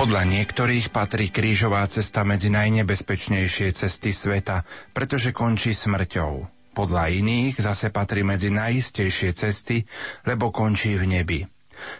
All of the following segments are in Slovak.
Podľa niektorých patrí krížová cesta medzi najnebezpečnejšie cesty sveta, pretože končí smrťou. Podľa iných zase patrí medzi najistejšie cesty, lebo končí v nebi.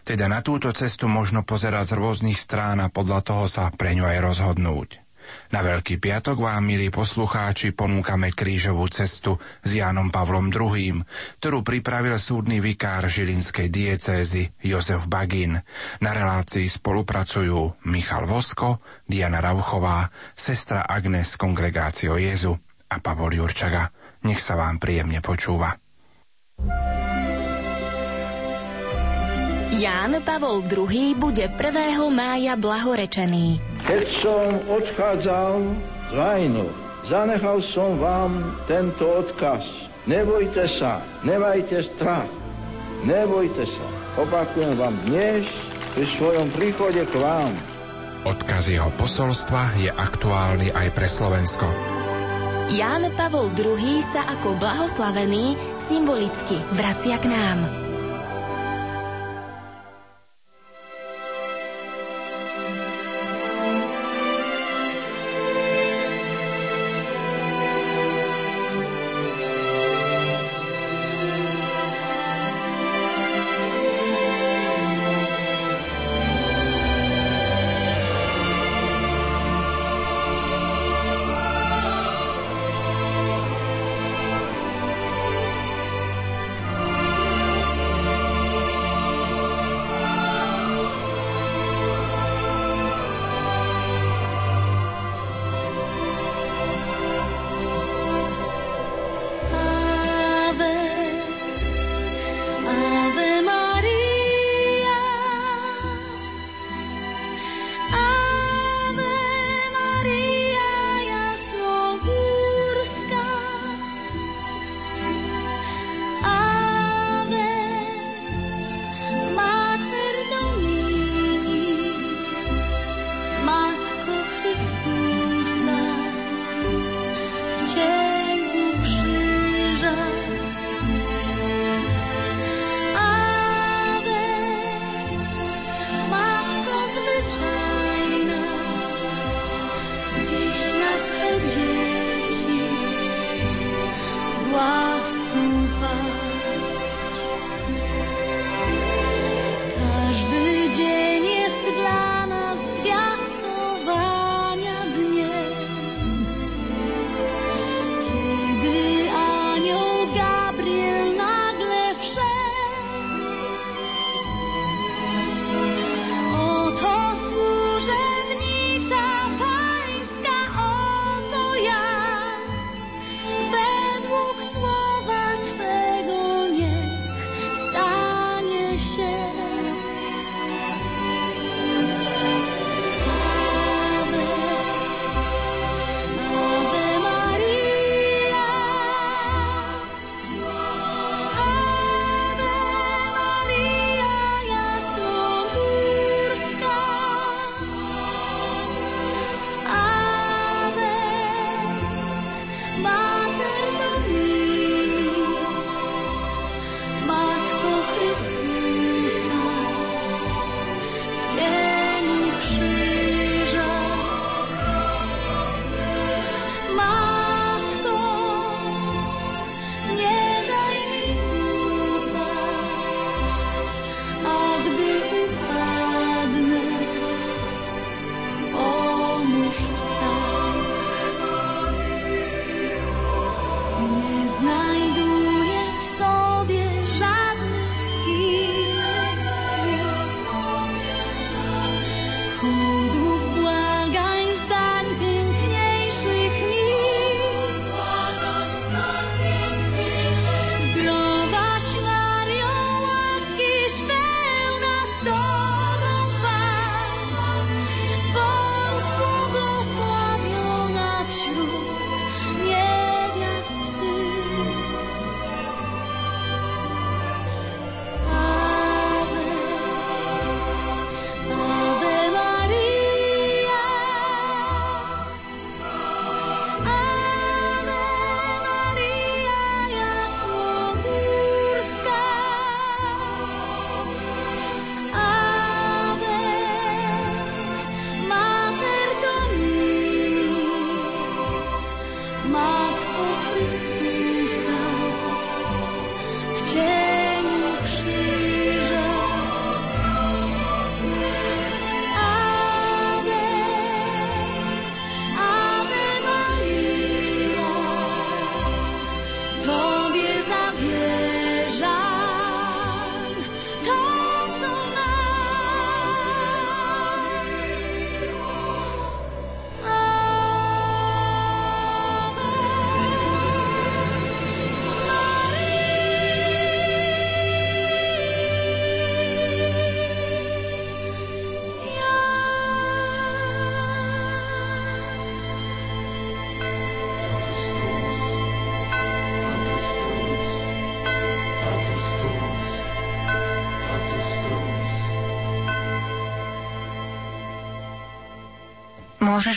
Teda na túto cestu možno pozerať z rôznych strán a podľa toho sa pre ňu aj rozhodnúť. Na Veľký piatok vám, milí poslucháči, ponúkame krížovú cestu s Jánom Pavlom II, ktorú pripravil súdny vikár žilinskej diecézy Jozef Bagin. Na relácii spolupracujú Michal Vosko, Diana Rauchová, sestra Agnes kongregácio Jezu a Pavol Jurčaga. Nech sa vám príjemne počúva. Ján Pavol II bude 1. mája blahorečený. Keď som odchádzal z vajnu, zanechal som vám tento odkaz. Nebojte sa, nemajte strach, nebojte sa. Opakujem vám dnes pri svojom príchode k vám. Odkaz jeho posolstva je aktuálny aj pre Slovensko. Ján Pavol II sa ako blahoslavený symbolicky vracia k nám. Matko Chrystusza, w Ciebie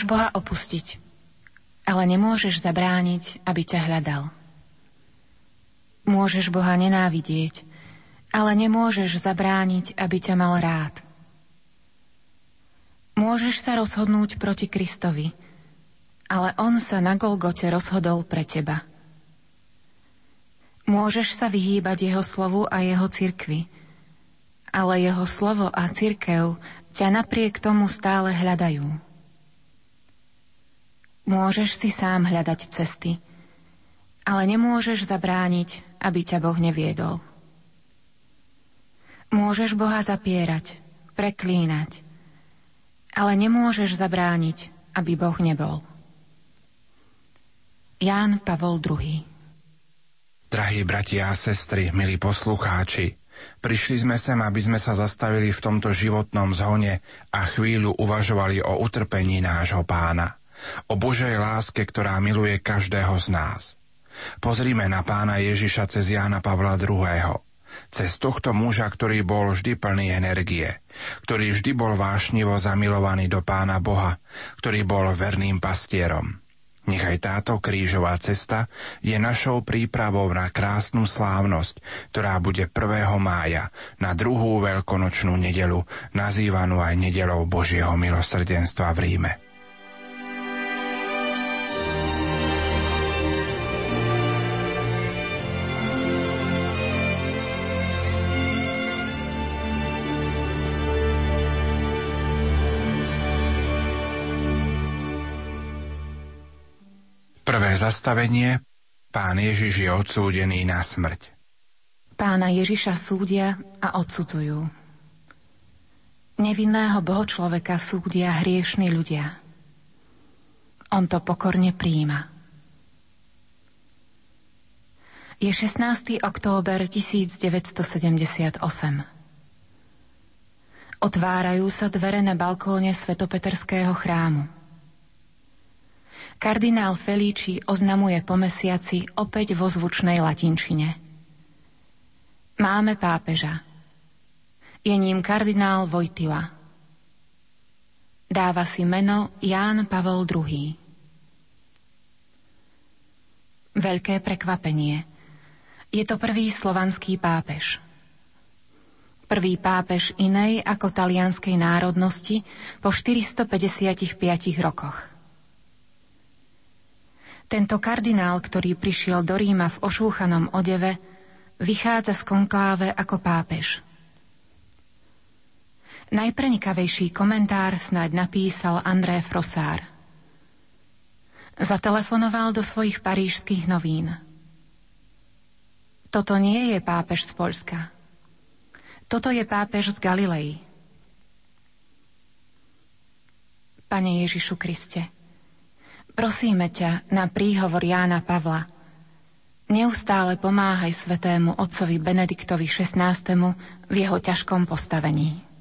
Boha opustiť, ale nemôžeš zabrániť, aby ťa hľadal. Môžeš Boha nenávidieť, ale nemôžeš zabrániť, aby ťa mal rád. Môžeš sa rozhodnúť proti Kristovi, ale On sa na Golgote rozhodol pre teba. Môžeš sa vyhýbať Jeho slovu a Jeho cirkvi, ale Jeho slovo a cirkev ťa napriek tomu stále hľadajú. Môžeš si sám hľadať cesty, ale nemôžeš zabrániť, aby ťa Boh neviedol. Môžeš Boha zapierať, preklínať, ale nemôžeš zabrániť, aby Boh nebol. Ján Pavol II Drahí bratia a sestry, milí poslucháči, prišli sme sem, aby sme sa zastavili v tomto životnom zhone a chvíľu uvažovali o utrpení nášho pána, o Božej láske, ktorá miluje každého z nás. Pozrime na pána Ježiša cez Jána Pavla II cez tohto muža, ktorý bol vždy plný energie, ktorý vždy bol vášnivo zamilovaný do Pána Boha, ktorý bol verným pastierom. Nechaj táto krížová cesta je našou prípravou na krásnu slávnosť, ktorá bude 1. mája na druhú veľkonočnú nedelu, nazývanú aj nedelou Božieho milosrdenstva v Ríme. Zastavenie Pán Ježiš je odsúdený na smrť. Pána Ježiša súdia a odsudzujú. Nevinného bohočloveka súdia hriešní ľudia. On to pokorne príjima. Je 16. október 1978. Otvárajú sa dvere na balkóne Svetopeterského chrámu. Kardinál Felíči oznamuje po mesiaci opäť vo zvučnej latinčine. Máme pápeža. Je ním kardinál Vojtila. Dáva si meno Ján Pavol II. Veľké prekvapenie. Je to prvý slovanský pápež. Prvý pápež inej ako talianskej národnosti po 455 rokoch. Tento kardinál, ktorý prišiel do Ríma v ošúchanom odeve, vychádza z konkláve ako pápež. Najprenikavejší komentár snáď napísal André Frosár. Zatelefonoval do svojich parížských novín. Toto nie je pápež z Polska. Toto je pápež z Galilei. Pane Ježišu Kriste, Prosíme ťa na príhovor Jána Pavla. Neustále pomáhaj svetému otcovi Benediktovi XVI. v jeho ťažkom postavení.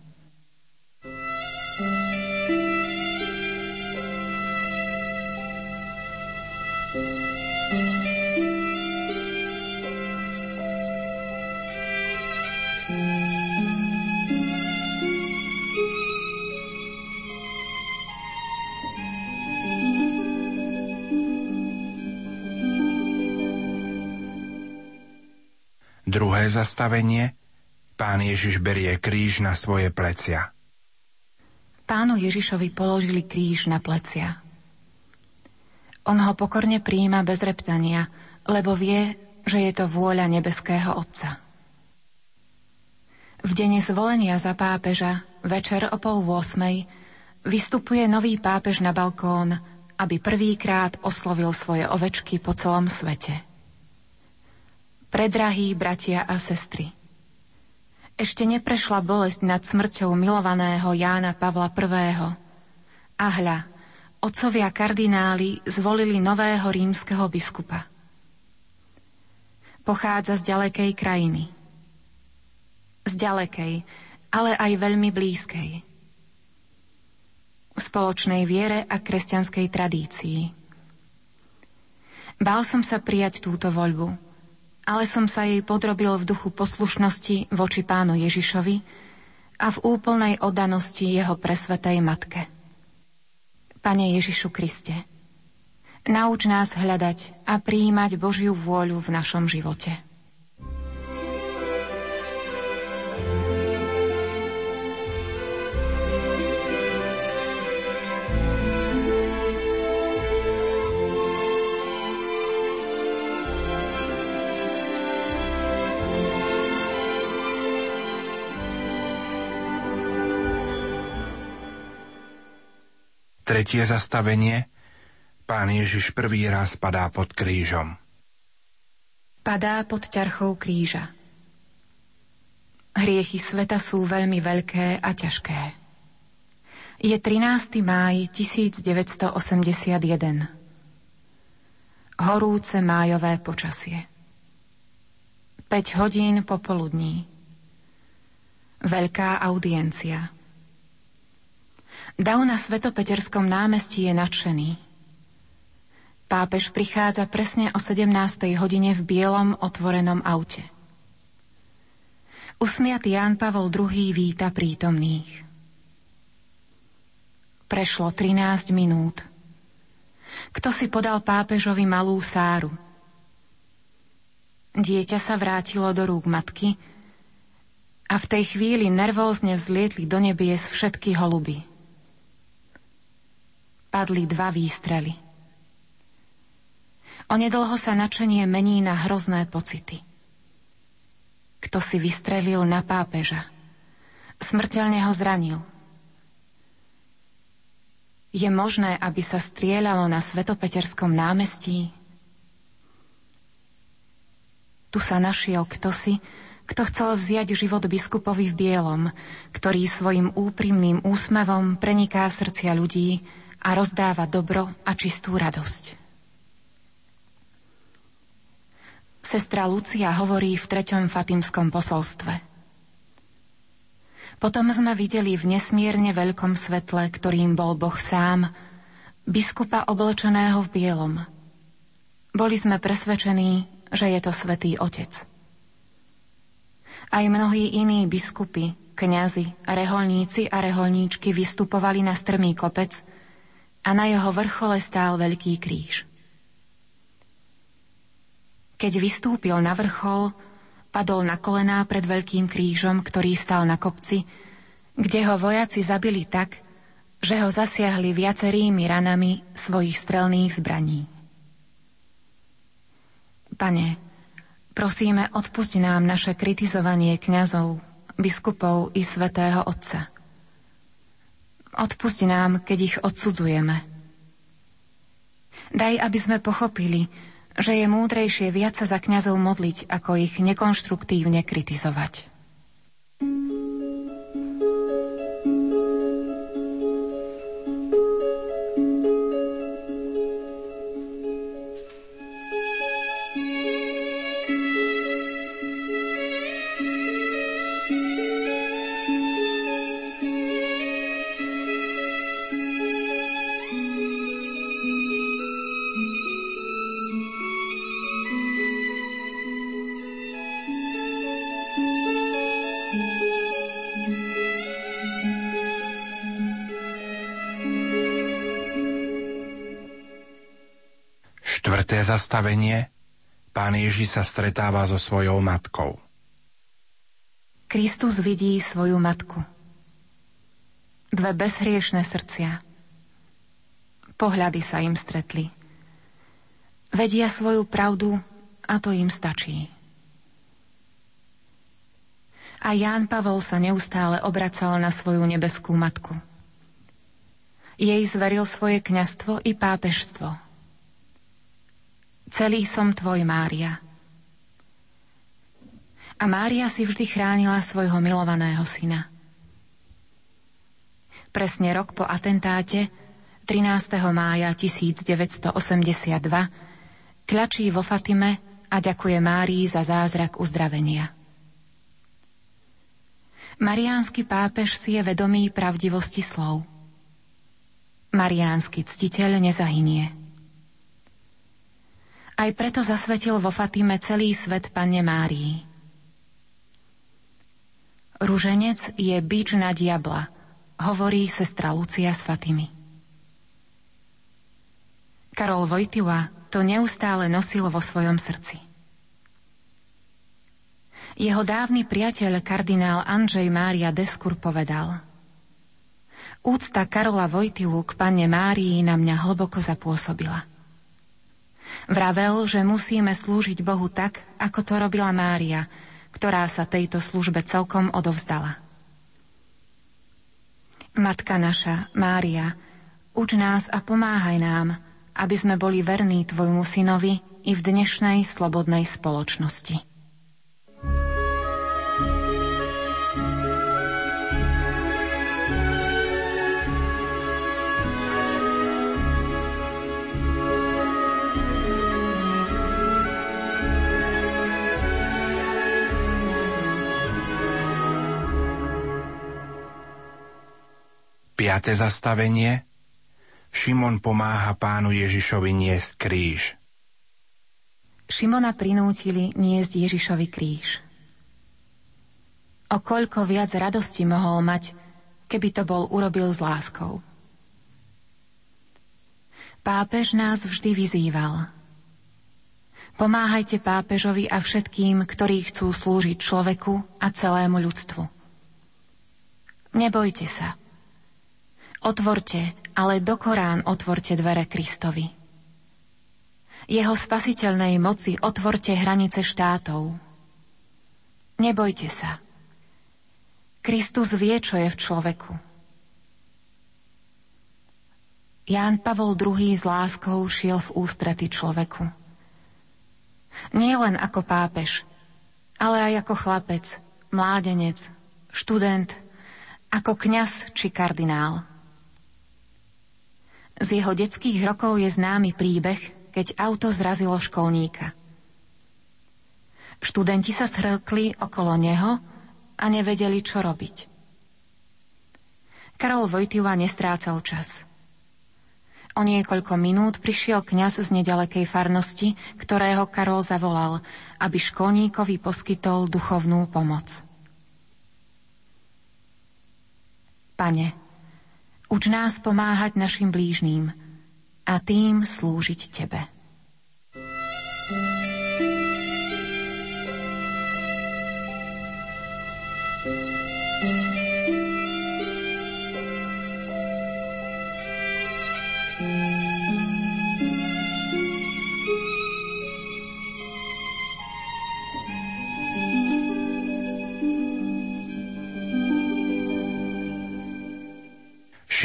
Druhé zastavenie Pán Ježiš berie kríž na svoje plecia. Pánu Ježišovi položili kríž na plecia. On ho pokorne prijíma bez reptania, lebo vie, že je to vôľa nebeského Otca. V dene zvolenia za pápeža, večer o pol vôsmej, vystupuje nový pápež na balkón, aby prvýkrát oslovil svoje ovečky po celom svete predrahí bratia a sestry. Ešte neprešla bolesť nad smrťou milovaného Jána Pavla I. A hľa, otcovia kardináli zvolili nového rímskeho biskupa. Pochádza z ďalekej krajiny. Z ďalekej, ale aj veľmi blízkej. V spoločnej viere a kresťanskej tradícii. Bál som sa prijať túto voľbu, ale som sa jej podrobil v duchu poslušnosti voči pánu Ježišovi a v úplnej oddanosti jeho presvetej matke. Pane Ježišu Kriste, nauč nás hľadať a prijímať Božiu vôľu v našom živote. Tretie zastavenie. Pán Ježiš prvý raz padá pod krížom. Padá pod ťarchou kríža. Hriechy sveta sú veľmi veľké a ťažké. Je 13. máj 1981. Horúce májové počasie. 5 hodín popoludní. Veľká audiencia. Dav na Svetopeterskom námestí je nadšený. Pápež prichádza presne o 17. hodine v bielom otvorenom aute. Usmiatý Ján Pavol II víta prítomných. Prešlo 13 minút. Kto si podal pápežovi malú sáru? Dieťa sa vrátilo do rúk matky a v tej chvíli nervózne vzlietli do nebies všetky holuby padli dva výstrely. Onedlho sa načenie mení na hrozné pocity. Kto si vystrelil na pápeža? Smrteľne ho zranil. Je možné, aby sa strieľalo na Svetopeterskom námestí? Tu sa našiel kto si, kto chcel vziať život biskupovi v bielom, ktorý svojim úprimným úsmevom preniká srdcia ľudí, a rozdáva dobro a čistú radosť. Sestra Lucia hovorí v treťom fatimskom posolstve. Potom sme videli v nesmierne veľkom svetle, ktorým bol Boh sám, biskupa oblečeného v bielom. Boli sme presvedčení, že je to svätý Otec. Aj mnohí iní biskupy, kňazi, reholníci a reholníčky vystupovali na strmý kopec – a na jeho vrchole stál veľký kríž. Keď vystúpil na vrchol, padol na kolená pred veľkým krížom, ktorý stál na kopci, kde ho vojaci zabili tak, že ho zasiahli viacerými ranami svojich strelných zbraní. Pane, prosíme, odpusti nám naše kritizovanie kňazov, biskupov i svätého Otca. Odpusti nám, keď ich odsudzujeme. Daj, aby sme pochopili, že je múdrejšie viac sa za kňazov modliť, ako ich nekonštruktívne kritizovať. Zastavenie pán Ježiš sa stretáva so svojou matkou. Kristus vidí svoju matku. Dve bezhriešne srdcia. Pohľady sa im stretli. Vedia svoju pravdu a to im stačí. A Ján Pavol sa neustále obracal na svoju nebeskú matku. Jej zveril svoje kňastvo i pápežstvo – Celý som tvoj, Mária. A Mária si vždy chránila svojho milovaného syna. Presne rok po atentáte, 13. mája 1982, kľačí vo Fatime a ďakuje Márii za zázrak uzdravenia. Mariánsky pápež si je vedomý pravdivosti slov. Mariánsky ctiteľ nezahynie. Aj preto zasvetil vo Fatime celý svet Panne Márii. Ruženec je bič na diabla, hovorí sestra Lucia z Fatimy. Karol Vojtila to neustále nosil vo svojom srdci. Jeho dávny priateľ kardinál Andrzej Mária Deskur povedal Úcta Karola Vojtilu k panne Márii na mňa hlboko zapôsobila. Vravel, že musíme slúžiť Bohu tak, ako to robila Mária, ktorá sa tejto službe celkom odovzdala. Matka naša, Mária, uč nás a pomáhaj nám, aby sme boli verní Tvojmu synovi i v dnešnej slobodnej spoločnosti. Piaté zastavenie Šimon pomáha pánu Ježišovi niesť kríž. Šimona prinútili niesť Ježišovi kríž. O koľko viac radosti mohol mať, keby to bol urobil s láskou. Pápež nás vždy vyzýval. Pomáhajte pápežovi a všetkým, ktorí chcú slúžiť človeku a celému ľudstvu. Nebojte sa – Otvorte, ale do Korán otvorte dvere Kristovi. Jeho spasiteľnej moci otvorte hranice štátov. Nebojte sa. Kristus vie, čo je v človeku. Ján Pavol II s láskou šiel v ústrety človeku. Nie len ako pápež, ale aj ako chlapec, mládenec, študent, ako kňaz či kardinál. Z jeho detských rokov je známy príbeh, keď auto zrazilo školníka. Študenti sa shrkli okolo neho a nevedeli, čo robiť. Karol Vojtiva nestrácal čas. O niekoľko minút prišiel kňaz z nedalekej farnosti, ktorého Karol zavolal, aby školníkovi poskytol duchovnú pomoc. Pane, Uč nás pomáhať našim blížným a tým slúžiť Tebe.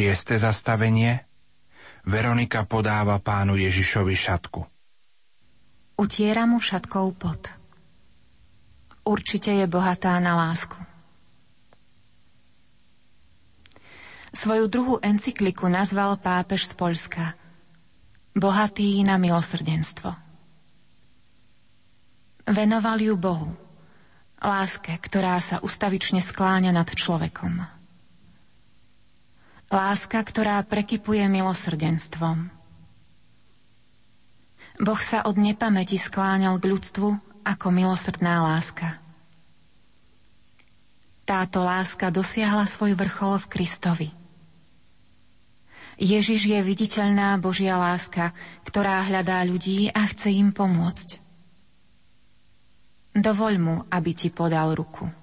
Šieste zastavenie Veronika podáva pánu Ježišovi šatku. Utiera mu šatkou pot. Určite je bohatá na lásku. Svoju druhú encykliku nazval pápež z Polska Bohatý na milosrdenstvo. Venoval ju Bohu, láske, ktorá sa ustavične skláňa nad človekom. Láska, ktorá prekypuje milosrdenstvom. Boh sa od nepamäti skláňal k ľudstvu ako milosrdná láska. Táto láska dosiahla svoj vrchol v Kristovi. Ježiš je viditeľná Božia láska, ktorá hľadá ľudí a chce im pomôcť. Dovoľ mu, aby ti podal ruku.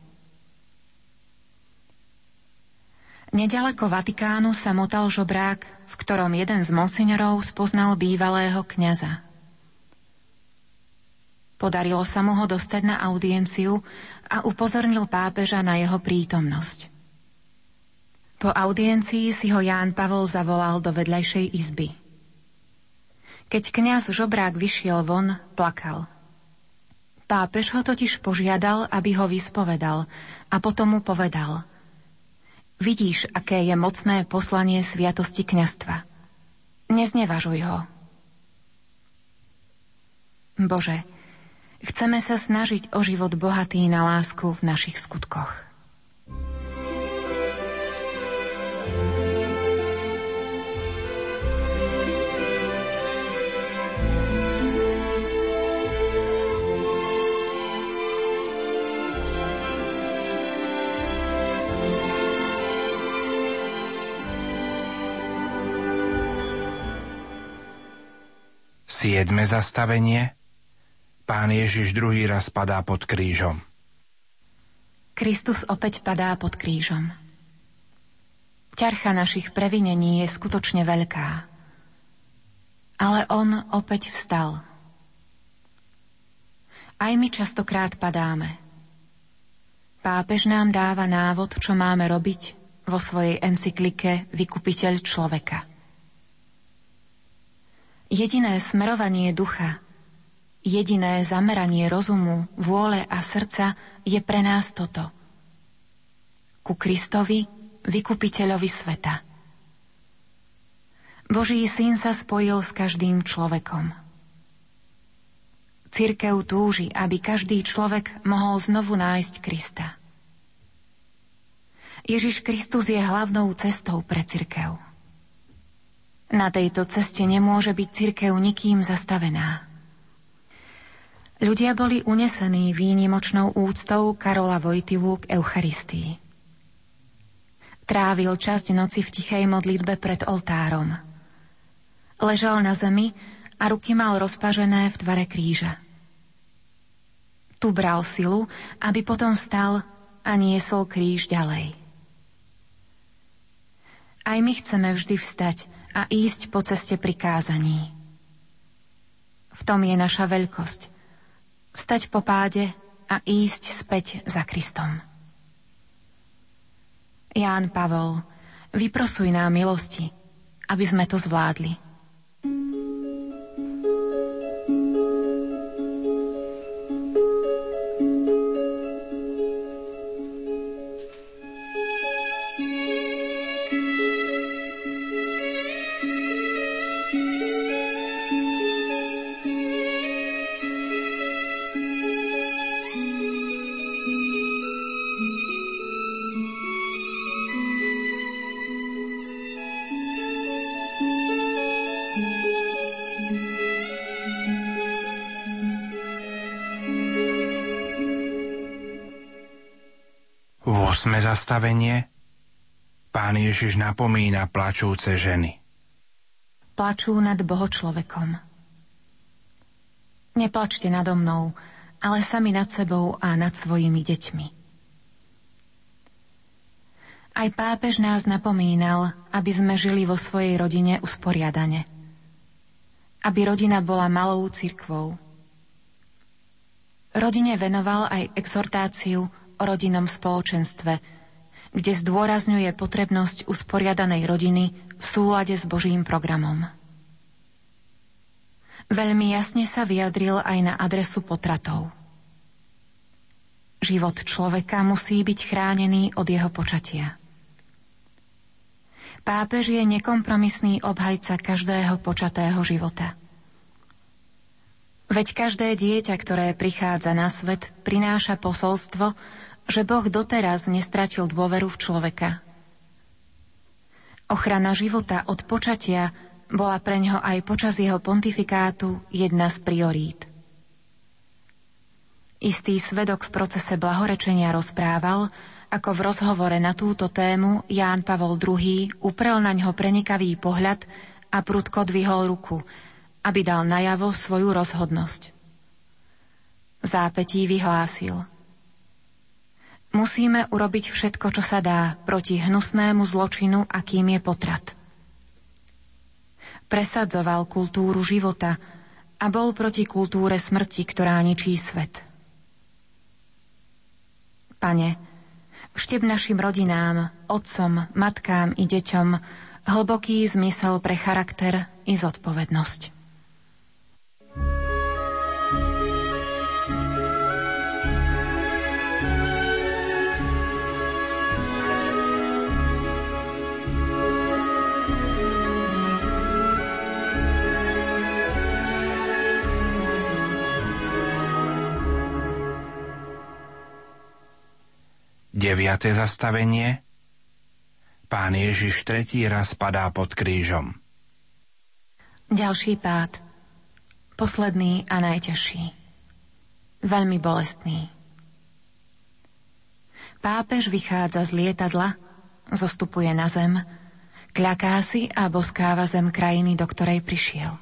Nedaleko Vatikánu sa motal žobrák, v ktorom jeden z monsignorov spoznal bývalého kňaza. Podarilo sa mu ho dostať na audienciu a upozornil pápeža na jeho prítomnosť. Po audiencii si ho Ján Pavol zavolal do vedľajšej izby. Keď kňaz žobrák vyšiel von, plakal. Pápež ho totiž požiadal, aby ho vyspovedal a potom mu povedal – Vidíš, aké je mocné poslanie sviatosti kňastva. Neznevažuj ho. Bože, chceme sa snažiť o život bohatý na lásku v našich skutkoch. Siedme zastavenie. Pán Ježiš druhý raz padá pod krížom. Kristus opäť padá pod krížom. Ťarcha našich previnení je skutočne veľká. Ale on opäť vstal. Aj my častokrát padáme. Pápež nám dáva návod, čo máme robiť vo svojej encyklike Vykupiteľ človeka. Jediné smerovanie ducha, jediné zameranie rozumu, vôle a srdca je pre nás toto. Ku Kristovi, vykupiteľovi sveta. Boží syn sa spojil s každým človekom. Cirkev túži, aby každý človek mohol znovu nájsť Krista. Ježiš Kristus je hlavnou cestou pre cirkev. Na tejto ceste nemôže byť cirkev nikým zastavená. Ľudia boli unesení výnimočnou úctou Karola Vojtivu k Eucharistii. Trávil časť noci v tichej modlitbe pred oltárom. Ležal na zemi a ruky mal rozpažené v tvare kríža. Tu bral silu, aby potom vstal a niesol kríž ďalej. Aj my chceme vždy vstať a ísť po ceste prikázaní. V tom je naša veľkosť. Vstať po páde a ísť späť za Kristom. Ján Pavol, vyprosuj nám milosti, aby sme to zvládli. Osme zastavenie. Pán Ježiš napomína plačúce ženy. Plačú nad bohočlovekom. Neplačte nado mnou, ale sami nad sebou a nad svojimi deťmi. Aj pápež nás napomínal, aby sme žili vo svojej rodine usporiadane. Aby rodina bola malou cirkvou. Rodine venoval aj exhortáciu o rodinnom spoločenstve, kde zdôrazňuje potrebnosť usporiadanej rodiny v súlade s Božím programom. Veľmi jasne sa vyjadril aj na adresu potratov. Život človeka musí byť chránený od jeho počatia. Pápež je nekompromisný obhajca každého počatého života. Veď každé dieťa, ktoré prichádza na svet, prináša posolstvo, že Boh doteraz nestratil dôveru v človeka. Ochrana života od počatia bola pre ňo aj počas jeho pontifikátu jedna z priorít. Istý svedok v procese blahorečenia rozprával, ako v rozhovore na túto tému Ján Pavol II uprel na ňo prenikavý pohľad a prudko dvihol ruku, aby dal najavo svoju rozhodnosť. V zápetí vyhlásil – Musíme urobiť všetko, čo sa dá proti hnusnému zločinu, akým je potrat. Presadzoval kultúru života a bol proti kultúre smrti, ktorá ničí svet. Pane, vštep našim rodinám, otcom, matkám i deťom hlboký zmysel pre charakter i zodpovednosť. Deviate zastavenie Pán Ježiš tretí raz padá pod krížom. Ďalší pád. Posledný a najťažší. Veľmi bolestný. Pápež vychádza z lietadla, zostupuje na zem, kľaká si a boskáva zem krajiny, do ktorej prišiel.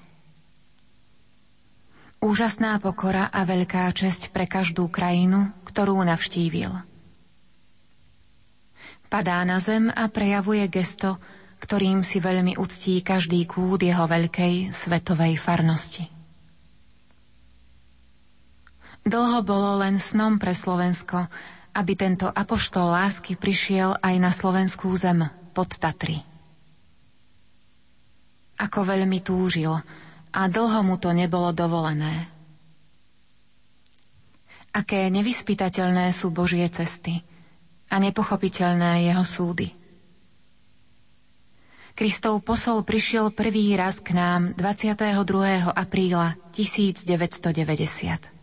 Úžasná pokora a veľká česť pre každú krajinu, ktorú navštívil. Padá na zem a prejavuje gesto, ktorým si veľmi uctí každý kút jeho veľkej svetovej farnosti. Dlho bolo len snom pre Slovensko, aby tento apoštol lásky prišiel aj na slovenskú zem pod Tatry. Ako veľmi túžil, a dlho mu to nebolo dovolené. Aké nevyspytateľné sú Božie cesty a nepochopiteľné jeho súdy. Kristov posol prišiel prvý raz k nám 22. apríla 1990.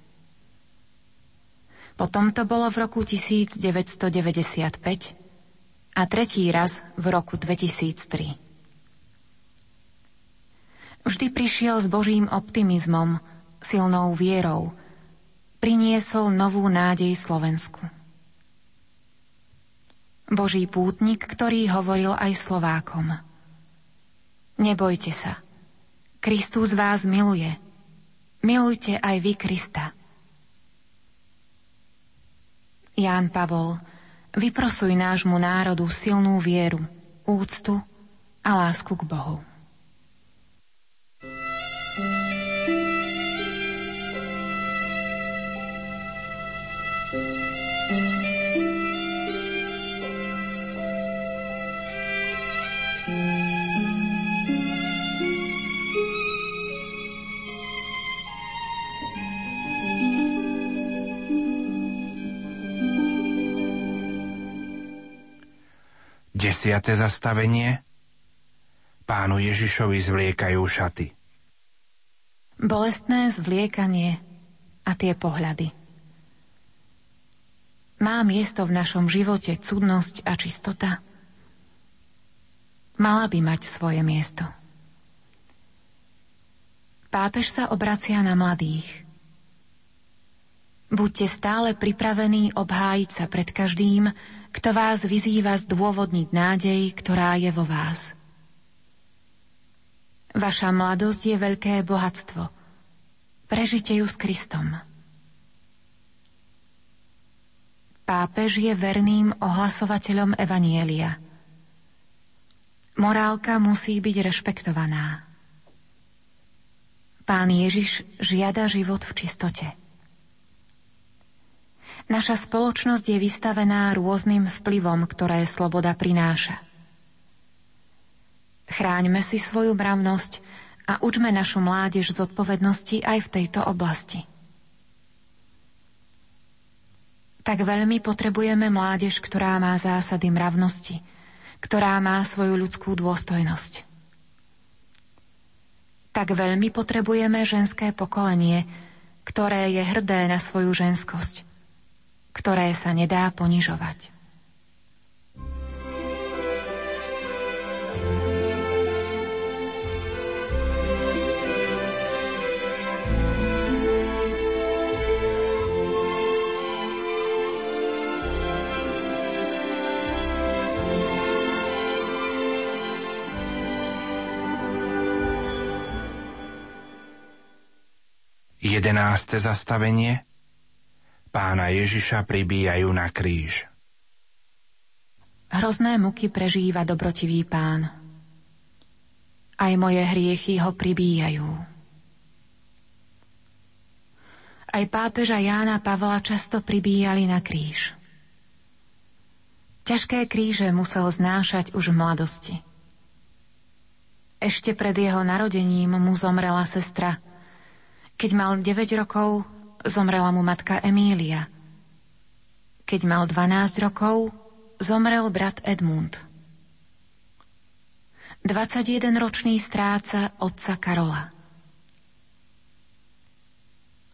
Potom to bolo v roku 1995 a tretí raz v roku 2003. Vždy prišiel s Božím optimizmom, silnou vierou. Priniesol novú nádej Slovensku. Boží pútnik, ktorý hovoril aj Slovákom. Nebojte sa. Kristus vás miluje. Milujte aj vy Krista. Ján Pavol, vyprosuj nášmu národu silnú vieru, úctu a lásku k Bohu. Desiate zastavenie Pánu Ježišovi zvliekajú šaty. Bolestné zvliekanie a tie pohľady. Má miesto v našom živote cudnosť a čistota? Mala by mať svoje miesto. Pápež sa obracia na mladých. Buďte stále pripravení obhájiť sa pred každým, kto vás vyzýva zdôvodniť nádej, ktorá je vo vás. Vaša mladosť je veľké bohatstvo. Prežite ju s Kristom. Pápež je verným ohlasovateľom Evanielia. Morálka musí byť rešpektovaná. Pán Ježiš žiada život v čistote. Naša spoločnosť je vystavená rôznym vplyvom, ktoré sloboda prináša. Chráňme si svoju mravnosť a učme našu mládež zodpovednosti aj v tejto oblasti. Tak veľmi potrebujeme mládež, ktorá má zásady mravnosti, ktorá má svoju ľudskú dôstojnosť. Tak veľmi potrebujeme ženské pokolenie, ktoré je hrdé na svoju ženskosť, ktoré sa nedá ponižovať. Jedenáste zastavenie Pána Ježiša pribíjajú na kríž. Hrozné muky prežíva dobrotivý pán. Aj moje hriechy ho pribíjajú. Aj pápeža Jána Pavla často pribíjali na kríž. Ťažké kríže musel znášať už v mladosti. Ešte pred jeho narodením mu zomrela sestra. Keď mal 9 rokov, zomrela mu matka Emília. Keď mal 12 rokov, zomrel brat Edmund. 21-ročný stráca otca Karola.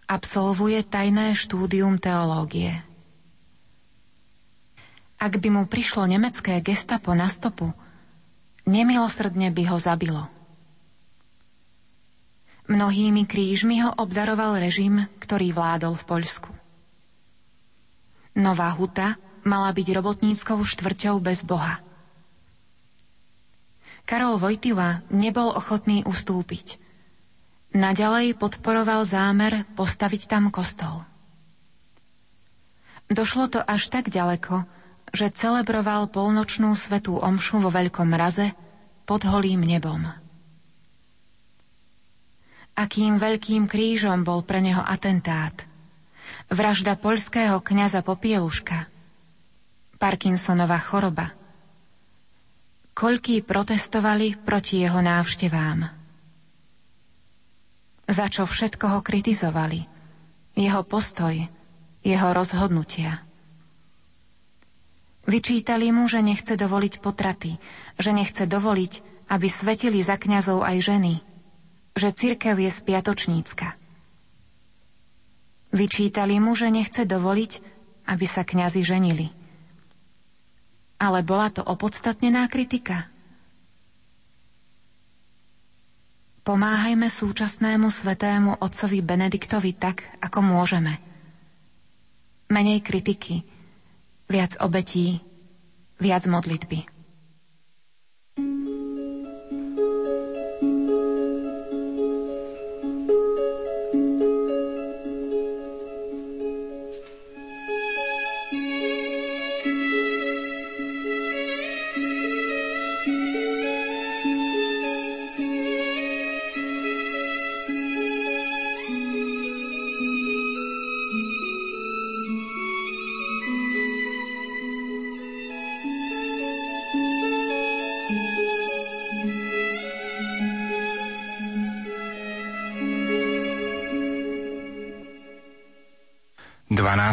Absolvuje tajné štúdium teológie. Ak by mu prišlo nemecké gestapo na stopu, nemilosrdne by ho zabilo – Mnohými krížmi ho obdaroval režim, ktorý vládol v Poľsku. Nová huta mala byť robotníckou štvrťou bez Boha. Karol Vojtila nebol ochotný ustúpiť. Naďalej podporoval zámer postaviť tam kostol. Došlo to až tak ďaleko, že celebroval polnočnú svetú omšu vo veľkom mraze pod holým nebom. Akým veľkým krížom bol pre neho atentát. Vražda poľského kňaza Popieluška. Parkinsonova choroba. Koľký protestovali proti jeho návštevám. Za čo všetko ho kritizovali. Jeho postoj, jeho rozhodnutia. Vyčítali mu, že nechce dovoliť potraty, že nechce dovoliť, aby svetili za kňazov aj ženy, že cirkev je spiatočnícka. Vyčítali mu, že nechce dovoliť, aby sa kňazi ženili. Ale bola to opodstatnená kritika. Pomáhajme súčasnému svetému otcovi Benediktovi tak, ako môžeme. Menej kritiky, viac obetí, viac modlitby.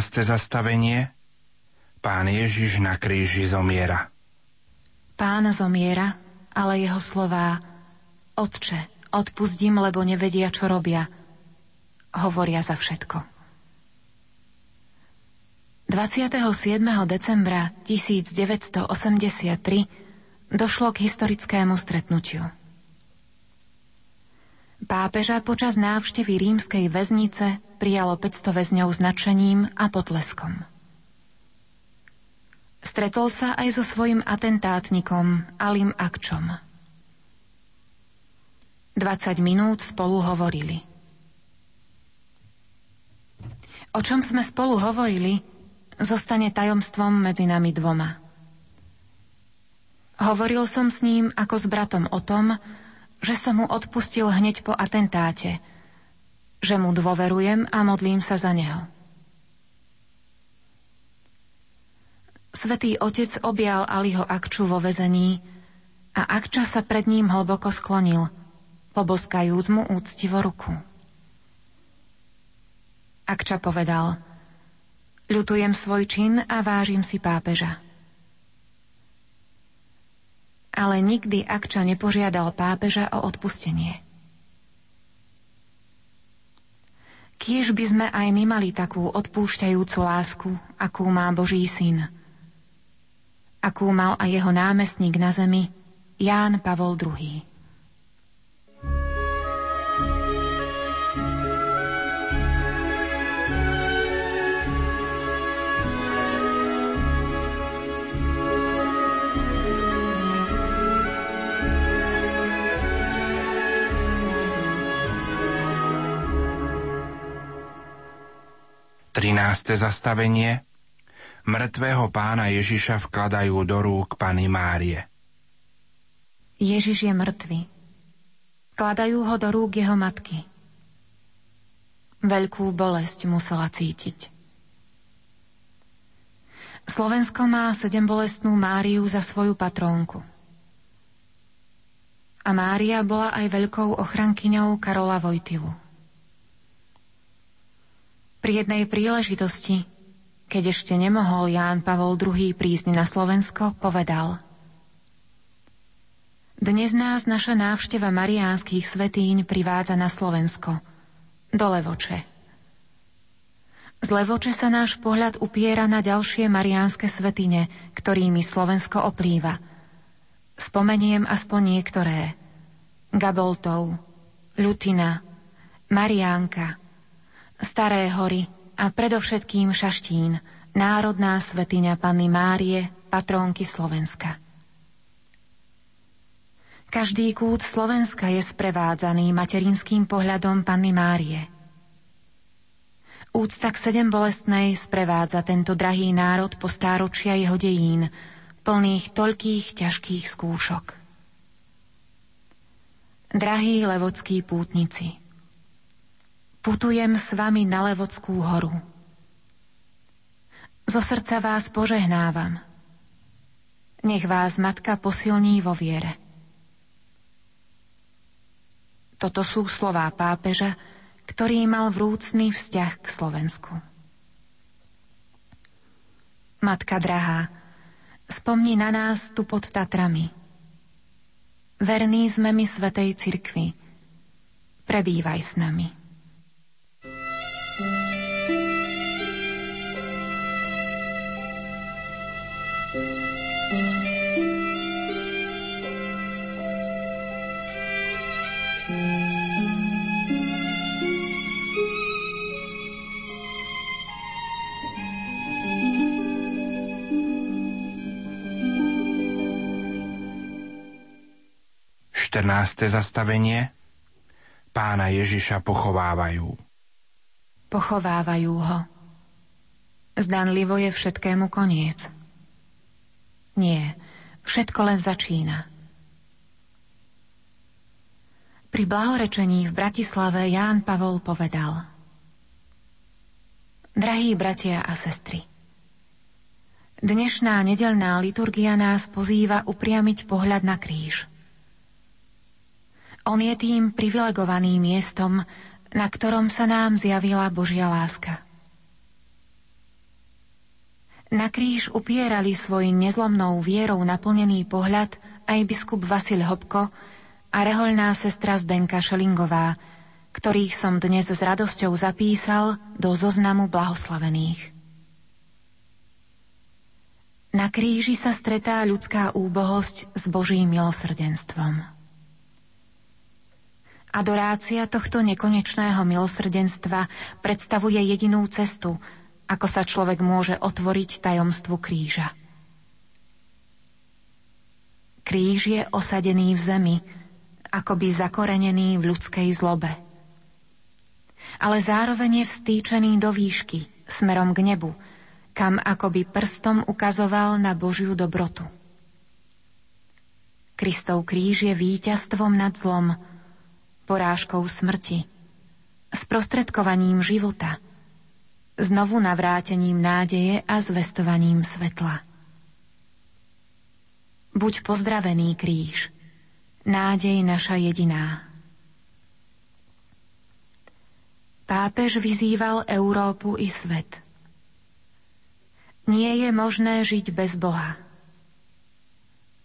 12. zastavenie Pán Ježiš na kríži zomiera. Pán zomiera, ale jeho slová Otče, odpustím, lebo nevedia, čo robia, hovoria za všetko. 27. decembra 1983 došlo k historickému stretnutiu. Pápeža počas návštevy rímskej väznice prijalo 500 väzňov značením a potleskom. Stretol sa aj so svojim atentátnikom Alim Akčom. 20 minút spolu hovorili. O čom sme spolu hovorili, zostane tajomstvom medzi nami dvoma. Hovoril som s ním ako s bratom o tom, že som mu odpustil hneď po atentáte, že mu dôverujem a modlím sa za neho. Svetý otec objal Aliho Akču vo vezení a Akča sa pred ním hlboko sklonil, poboskajúc mu úctivo ruku. Akča povedal, ľutujem svoj čin a vážim si pápeža ale nikdy Akča nepožiadal pápeža o odpustenie. Kiež by sme aj my mali takú odpúšťajúcu lásku, akú má Boží syn. Akú mal aj jeho námestník na zemi, Ján Pavol II. 13. zastavenie Mŕtvého pána Ježiša vkladajú do rúk Pany Márie. Ježiš je mŕtvy. Vkladajú ho do rúk jeho matky. Veľkú bolesť musela cítiť. Slovensko má sedem bolestnú Máriu za svoju patrónku. A Mária bola aj veľkou ochrankyňou Karola Vojtivu. Pri jednej príležitosti, keď ešte nemohol Ján Pavol II prísť na Slovensko, povedal Dnes nás naša návšteva mariánskych svetíň privádza na Slovensko, do Levoče. Z Levoče sa náš pohľad upiera na ďalšie mariánske svetine, ktorými Slovensko oplýva. Spomeniem aspoň niektoré. Gaboltov, Ľutina, Mariánka – Staré hory a predovšetkým Šaštín, národná svetiňa Panny Márie, patrónky Slovenska. Každý kút Slovenska je sprevádzaný materinským pohľadom Panny Márie. Úcta k sedem bolestnej sprevádza tento drahý národ po stáročia jeho dejín, plných toľkých ťažkých skúšok. Drahí levodskí pútnici, putujem s vami na Levodskú horu. Zo srdca vás požehnávam. Nech vás Matka posilní vo viere. Toto sú slová pápeža, ktorý mal vrúcný vzťah k Slovensku. Matka drahá, spomni na nás tu pod Tatrami. Verní sme my Svetej Cirkvi. Prebývaj s nami. 14. zastavenie Pána Ježiša pochovávajú. Pochovávajú ho. Zdanlivo je všetkému koniec. Nie, všetko len začína. Pri blahorečení v Bratislave Ján Pavol povedal Drahí bratia a sestry, dnešná nedelná liturgia nás pozýva upriamiť pohľad na kríž – on je tým privilegovaným miestom, na ktorom sa nám zjavila Božia láska. Na kríž upierali svoj nezlomnou vierou naplnený pohľad aj biskup Vasil Hopko a rehoľná sestra Zdenka Šelingová, ktorých som dnes s radosťou zapísal do zoznamu blahoslavených. Na kríži sa stretá ľudská úbohosť s Božím milosrdenstvom. Adorácia tohto nekonečného milosrdenstva predstavuje jedinú cestu, ako sa človek môže otvoriť tajomstvu kríža. Kríž je osadený v zemi, akoby zakorenený v ľudskej zlobe. Ale zároveň je vstýčený do výšky, smerom k nebu, kam akoby prstom ukazoval na Božiu dobrotu. Kristov kríž je víťazstvom nad zlom, porážkou smrti, sprostredkovaním života, znovu navrátením nádeje a zvestovaním svetla. Buď pozdravený kríž, nádej naša jediná. Pápež vyzýval Európu i svet. Nie je možné žiť bez Boha.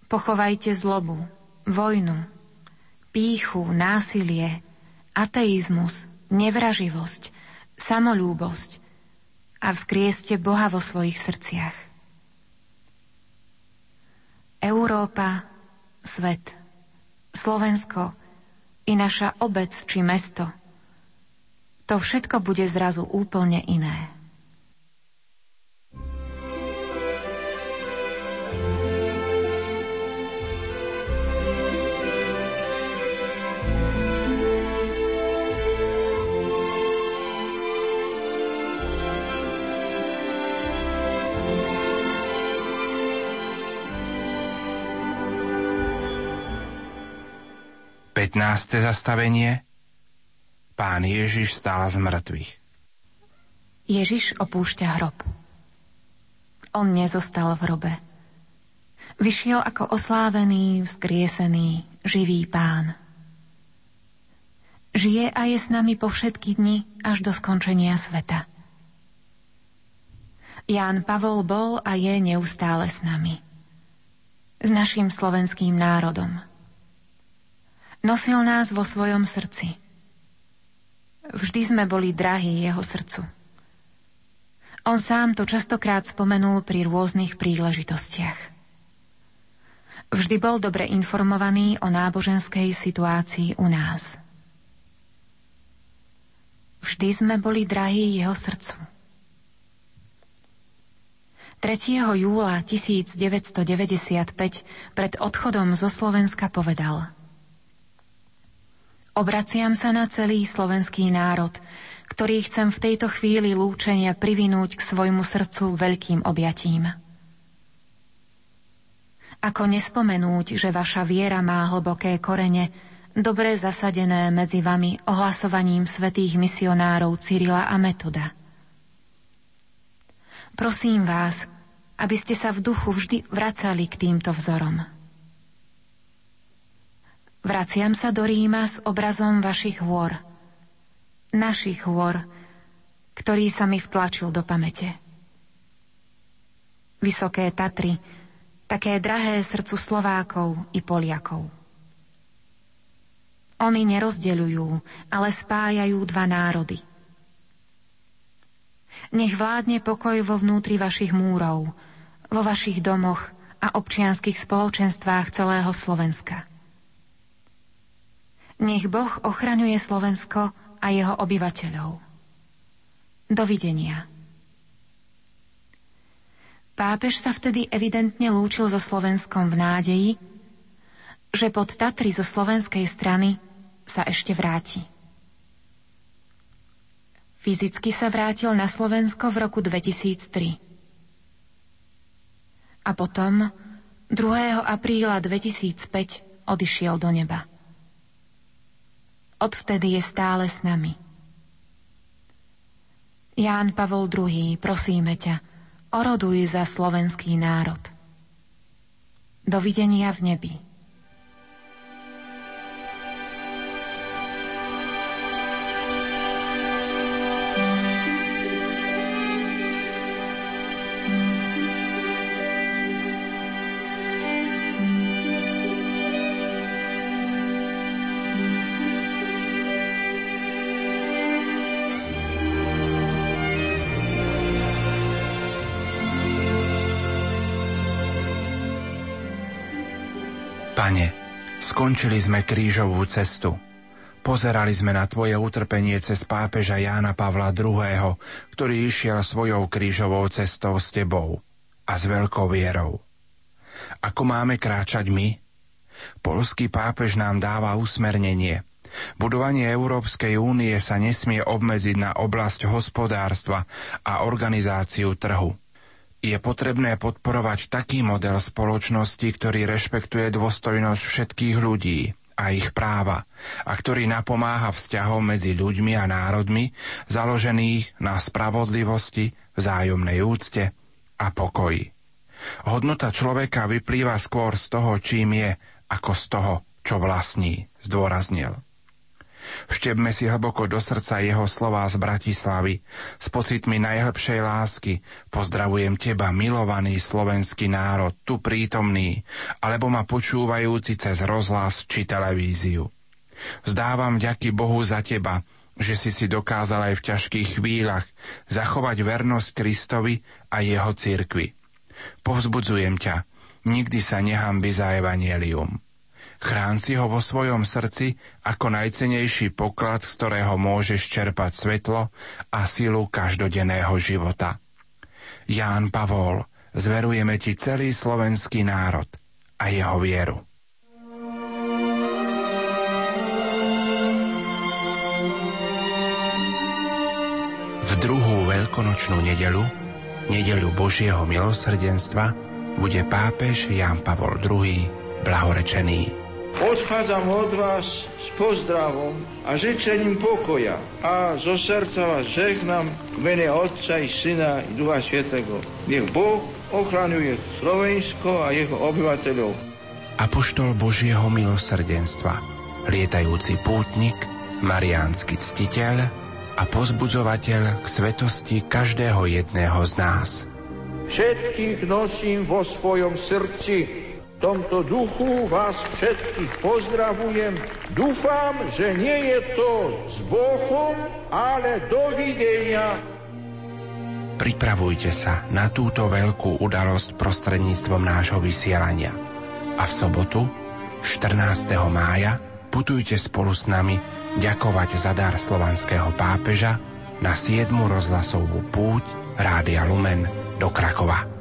Pochovajte zlobu, vojnu, píchu, násilie, ateizmus, nevraživosť, samolúbosť a vzkrieste Boha vo svojich srdciach. Európa, svet, Slovensko i naša obec či mesto, to všetko bude zrazu úplne iné. 15. zastavenie Pán Ježiš stál z mŕtvych. Ježiš opúšťa hrob. On nezostal v hrobe. Vyšiel ako oslávený, vzkriesený, živý pán. Žije a je s nami po všetky dni až do skončenia sveta. Ján Pavol bol a je neustále s nami. S našim slovenským národom – Nosil nás vo svojom srdci. Vždy sme boli drahí jeho srdcu. On sám to častokrát spomenul pri rôznych príležitostiach. Vždy bol dobre informovaný o náboženskej situácii u nás. Vždy sme boli drahí jeho srdcu. 3. júla 1995 pred odchodom zo Slovenska povedal – Obraciam sa na celý slovenský národ, ktorý chcem v tejto chvíli lúčenia privinúť k svojmu srdcu veľkým objatím. Ako nespomenúť, že vaša viera má hlboké korene, dobre zasadené medzi vami ohlasovaním svetých misionárov Cyrila a Metoda. Prosím vás, aby ste sa v duchu vždy vracali k týmto vzorom. Vraciam sa do Ríma s obrazom vašich hôr. Našich hôr, ktorý sa mi vtlačil do pamäte. Vysoké Tatry, také drahé srdcu Slovákov i Poliakov. Oni nerozdeľujú, ale spájajú dva národy. Nech vládne pokoj vo vnútri vašich múrov, vo vašich domoch a občianských spoločenstvách celého Slovenska. Nech Boh ochraňuje Slovensko a jeho obyvateľov. Dovidenia. Pápež sa vtedy evidentne lúčil so Slovenskom v nádeji, že pod Tatry zo slovenskej strany sa ešte vráti. Fyzicky sa vrátil na Slovensko v roku 2003. A potom 2. apríla 2005 odišiel do neba. Odvtedy je stále s nami. Ján Pavol II, prosíme ťa, oroduj za slovenský národ. Dovidenia v nebi. Skončili sme krížovú cestu. Pozerali sme na Tvoje utrpenie cez pápeža Jána Pavla II., ktorý išiel svojou krížovou cestou s Tebou a s veľkou vierou. Ako máme kráčať my? Polský pápež nám dáva usmernenie. Budovanie Európskej únie sa nesmie obmedziť na oblasť hospodárstva a organizáciu trhu je potrebné podporovať taký model spoločnosti, ktorý rešpektuje dôstojnosť všetkých ľudí a ich práva a ktorý napomáha vzťahom medzi ľuďmi a národmi založených na spravodlivosti, vzájomnej úcte a pokoji. Hodnota človeka vyplýva skôr z toho, čím je, ako z toho, čo vlastní, zdôraznil. Vštebme si hlboko do srdca jeho slová z Bratislavy. S pocitmi najhlbšej lásky pozdravujem teba, milovaný slovenský národ, tu prítomný, alebo ma počúvajúci cez rozhlas či televíziu. Vzdávam ďaky Bohu za teba, že si si dokázal aj v ťažkých chvíľach zachovať vernosť Kristovi a jeho cirkvi. Povzbudzujem ťa, nikdy sa nehambi za evanielium. Chrán si ho vo svojom srdci ako najcenejší poklad, z ktorého môžeš čerpať svetlo a silu každodenného života. Ján Pavol, zverujeme ti celý slovenský národ a jeho vieru. V druhú veľkonočnú nedelu, nedelu Božieho milosrdenstva, bude pápež Ján Pavol II blahorečený. Odchádzam od vás s pozdravom a žičením pokoja a zo srdca vás žehnám v mene Otca i Syna i Ducha Svetého. Nech Boh ochraňuje Slovensko a jeho obyvateľov. Apoštol Božieho milosrdenstva, lietajúci pútnik, mariánsky ctiteľ a pozbudzovateľ k svetosti každého jedného z nás. Všetkých nosím vo svojom srdci v tomto duchu vás všetkých pozdravujem. Dúfam, že nie je to s Bohom, ale dovidenia. Pripravujte sa na túto veľkú udalosť prostredníctvom nášho vysielania. A v sobotu, 14. mája, putujte spolu s nami ďakovať za dar slovanského pápeža na 7. rozhlasovú púť Rádia Lumen do Krakova.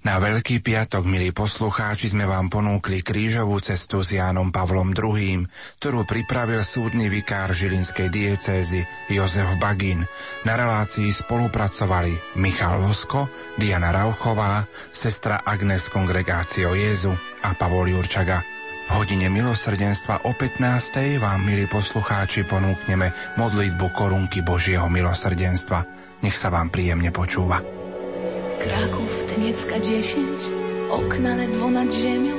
Na Veľký piatok, milí poslucháči, sme vám ponúkli krížovú cestu s Jánom Pavlom II, ktorú pripravil súdny vikár žilinskej diecézy Jozef Bagin. Na relácii spolupracovali Michal Vosko, Diana Rauchová, sestra Agnes Kongregácio Jezu a Pavol Jurčaga. V hodine milosrdenstva o 15. vám, milí poslucháči, ponúkneme modlitbu korunky Božieho milosrdenstva. Nech sa vám príjemne počúva. Kraków, Tyniecka 10, okna ledwo nad ziemią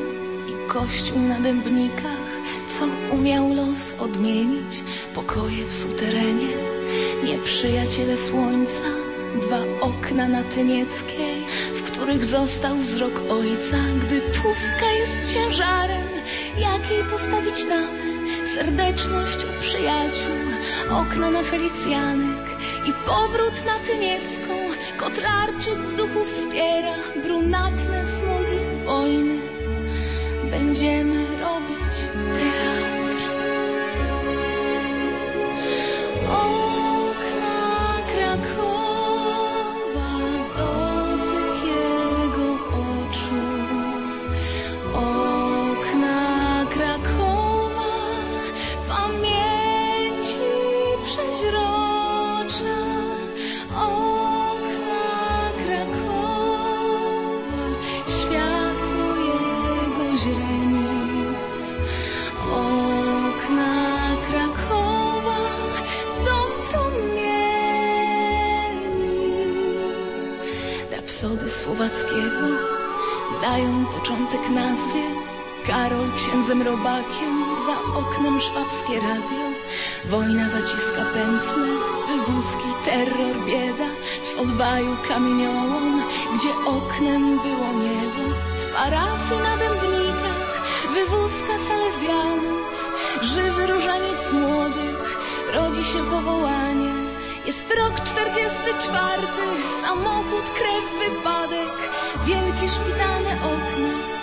i kościół na dębnikach, co umiał los odmienić, pokoje w suterenie, nieprzyjaciele słońca, dwa okna na Tynieckiej, w których został wzrok ojca, gdy pustka jest ciężarem, jakiej postawić damę, serdeczność u przyjaciół, okna na Felicjanek i powrót na Tyniecką, Kotlarczyk w duchu wspiera brunatne smogi wojny. Będziemy robić teatr. Początek nazwie Karol księdzem robakiem, za oknem szwabskie radio. Wojna zaciska pętle, wywózki, terror, bieda. W odbaju kamieniołom, gdzie oknem było niebo. W parafii na dębnikach, wywózka salezjanów. Żywy różaniec młodych, rodzi się powołanie. Jest rok 44, samochód, krew, wypadek. Wielkie szpitalne okna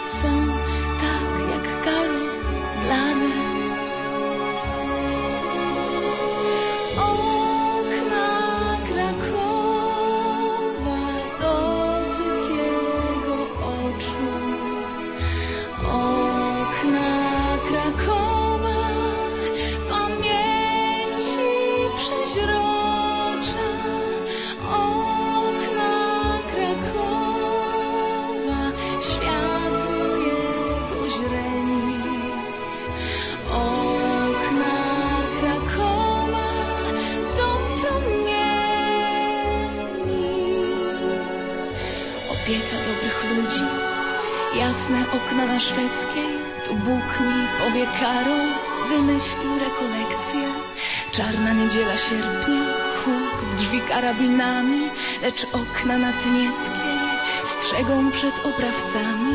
okna na szwedzkiej. Tu Bóg mi powie Karol, wymyślił rekolekcję. Czarna niedziela sierpnia, huk w drzwi karabinami, lecz okna na Tynieckiej strzegą przed oprawcami.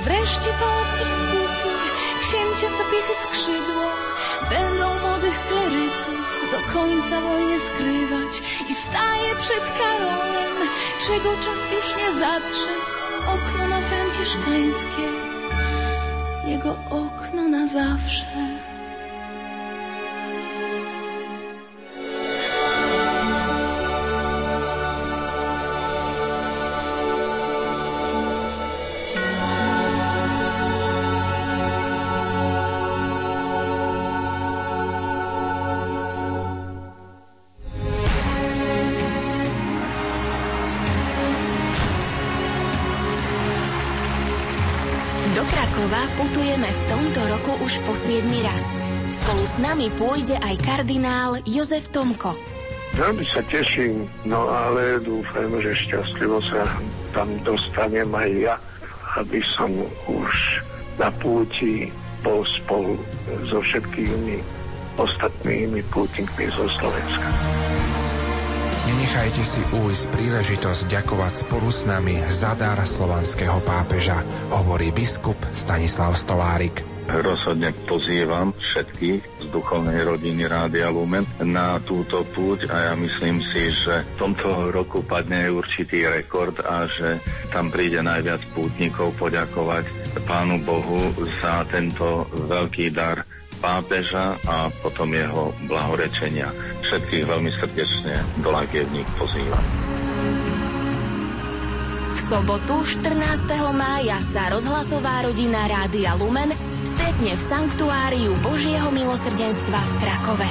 Wreszcie pałac biskupów, księcia zapiechy skrzydło, będą młodych kleryków do końca wojny skrywać i staje przed Karolem, czego czas już nie zatrze. Okno na franciszkańskie, jego okno na zawsze. Krakova putujeme v tomto roku už po 7 raz. Spolu s nami pôjde aj kardinál Jozef Tomko. Veľmi sa teším, no ale dúfam, že šťastlivo sa tam dostanem aj ja, aby som už na púti bol spolu so všetkými ostatnými pútnikmi zo Slovenska. Nenechajte si újsť príležitosť ďakovať spolu s nami za dar slovanského pápeža, hovorí biskup Stanislav Stolárik. Rozhodne pozývam všetkých z duchovnej rodiny Rádia Lumen na túto púť a ja myslím si, že v tomto roku padne určitý rekord a že tam príde najviac pútnikov poďakovať Pánu Bohu za tento veľký dar pápeža a potom jeho blahorečenia. Všetkých veľmi srdečne do Lagievník pozývam. V sobotu 14. mája sa rozhlasová rodina Rádia Lumen stretne v Sanktuáriu Božieho milosrdenstva v Krakove.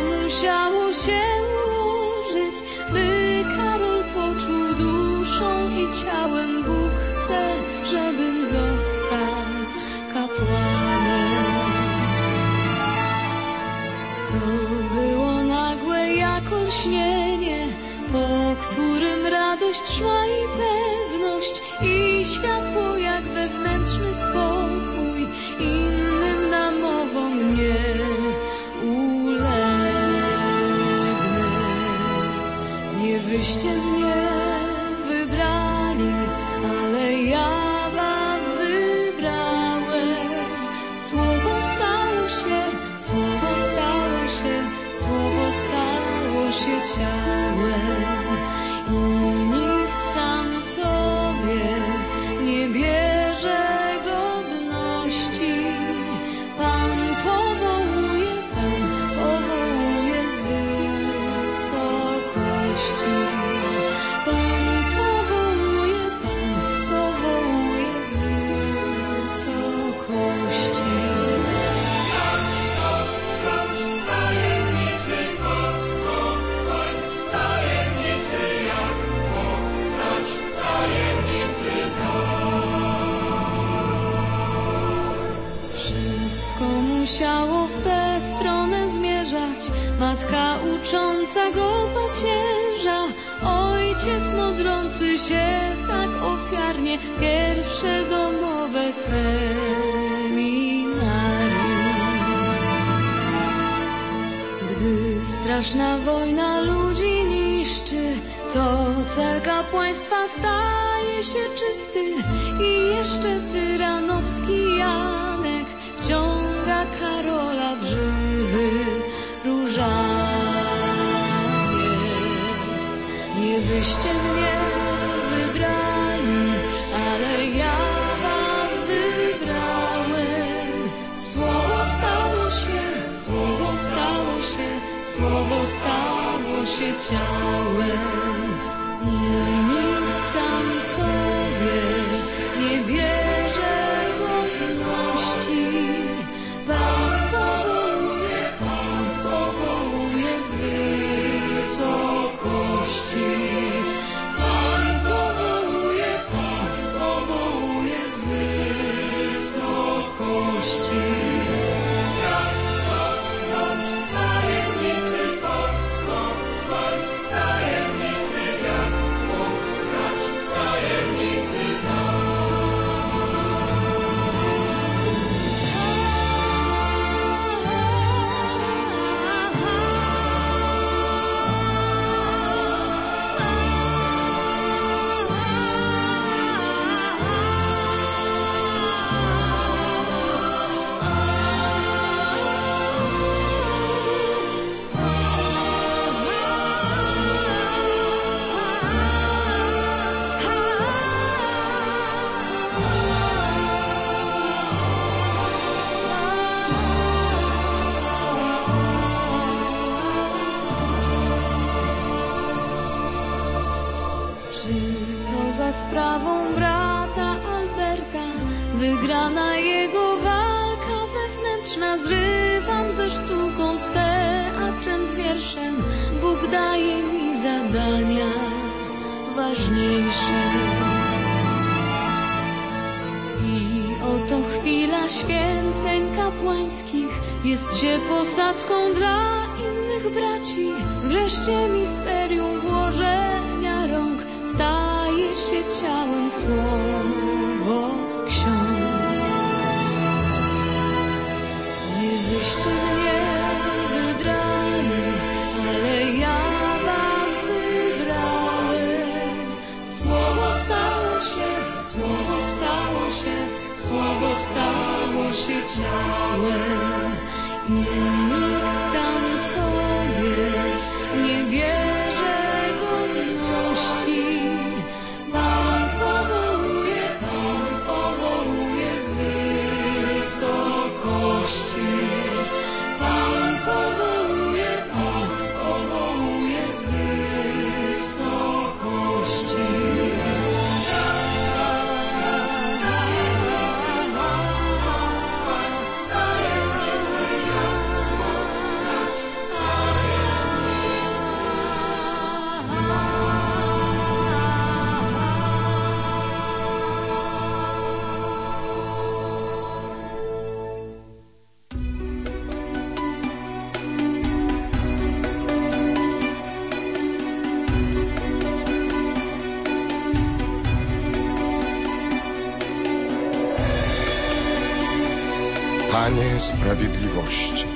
musiało się ułożyć, by Karol poczuł duszą i ciałem Bóg chce, żebym został kapłanem. To było nagłe jak olśnienie, po którym radość szła i pewność i światło jak wewnętrzny spokój. Wyście mnie wybrali, ale ja was wybrałem. Słowo stało się, słowo stało się, słowo stało się ciałem. I nikt sam sprawiedliwości,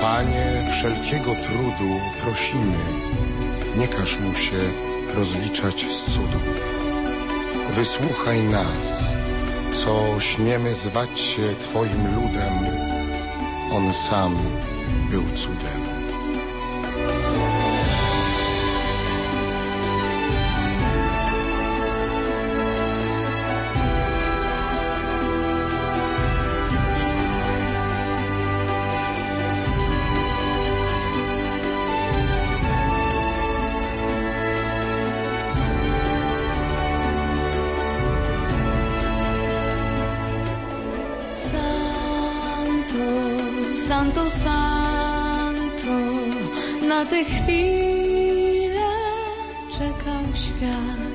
Panie wszelkiego trudu prosimy, nie każ mu się rozliczać z cudów. Wysłuchaj nas, co śmiemy zwać się Twoim ludem. On sam był cudem. Santo, Santo, na tę chwilę czekał świat.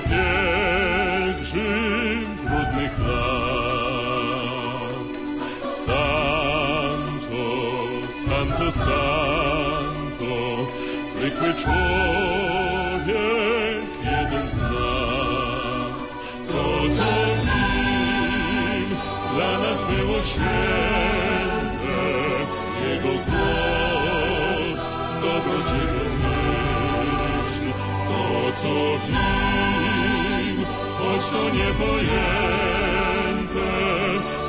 Pielgrzym trudnych lat. Santo, Santo, Santo, zwykły człowiek, jeden z nas. To, co z nim dla nas było święte, Jego głos, dobroć Jego myśl. To, co w nim, niepojęte,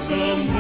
sam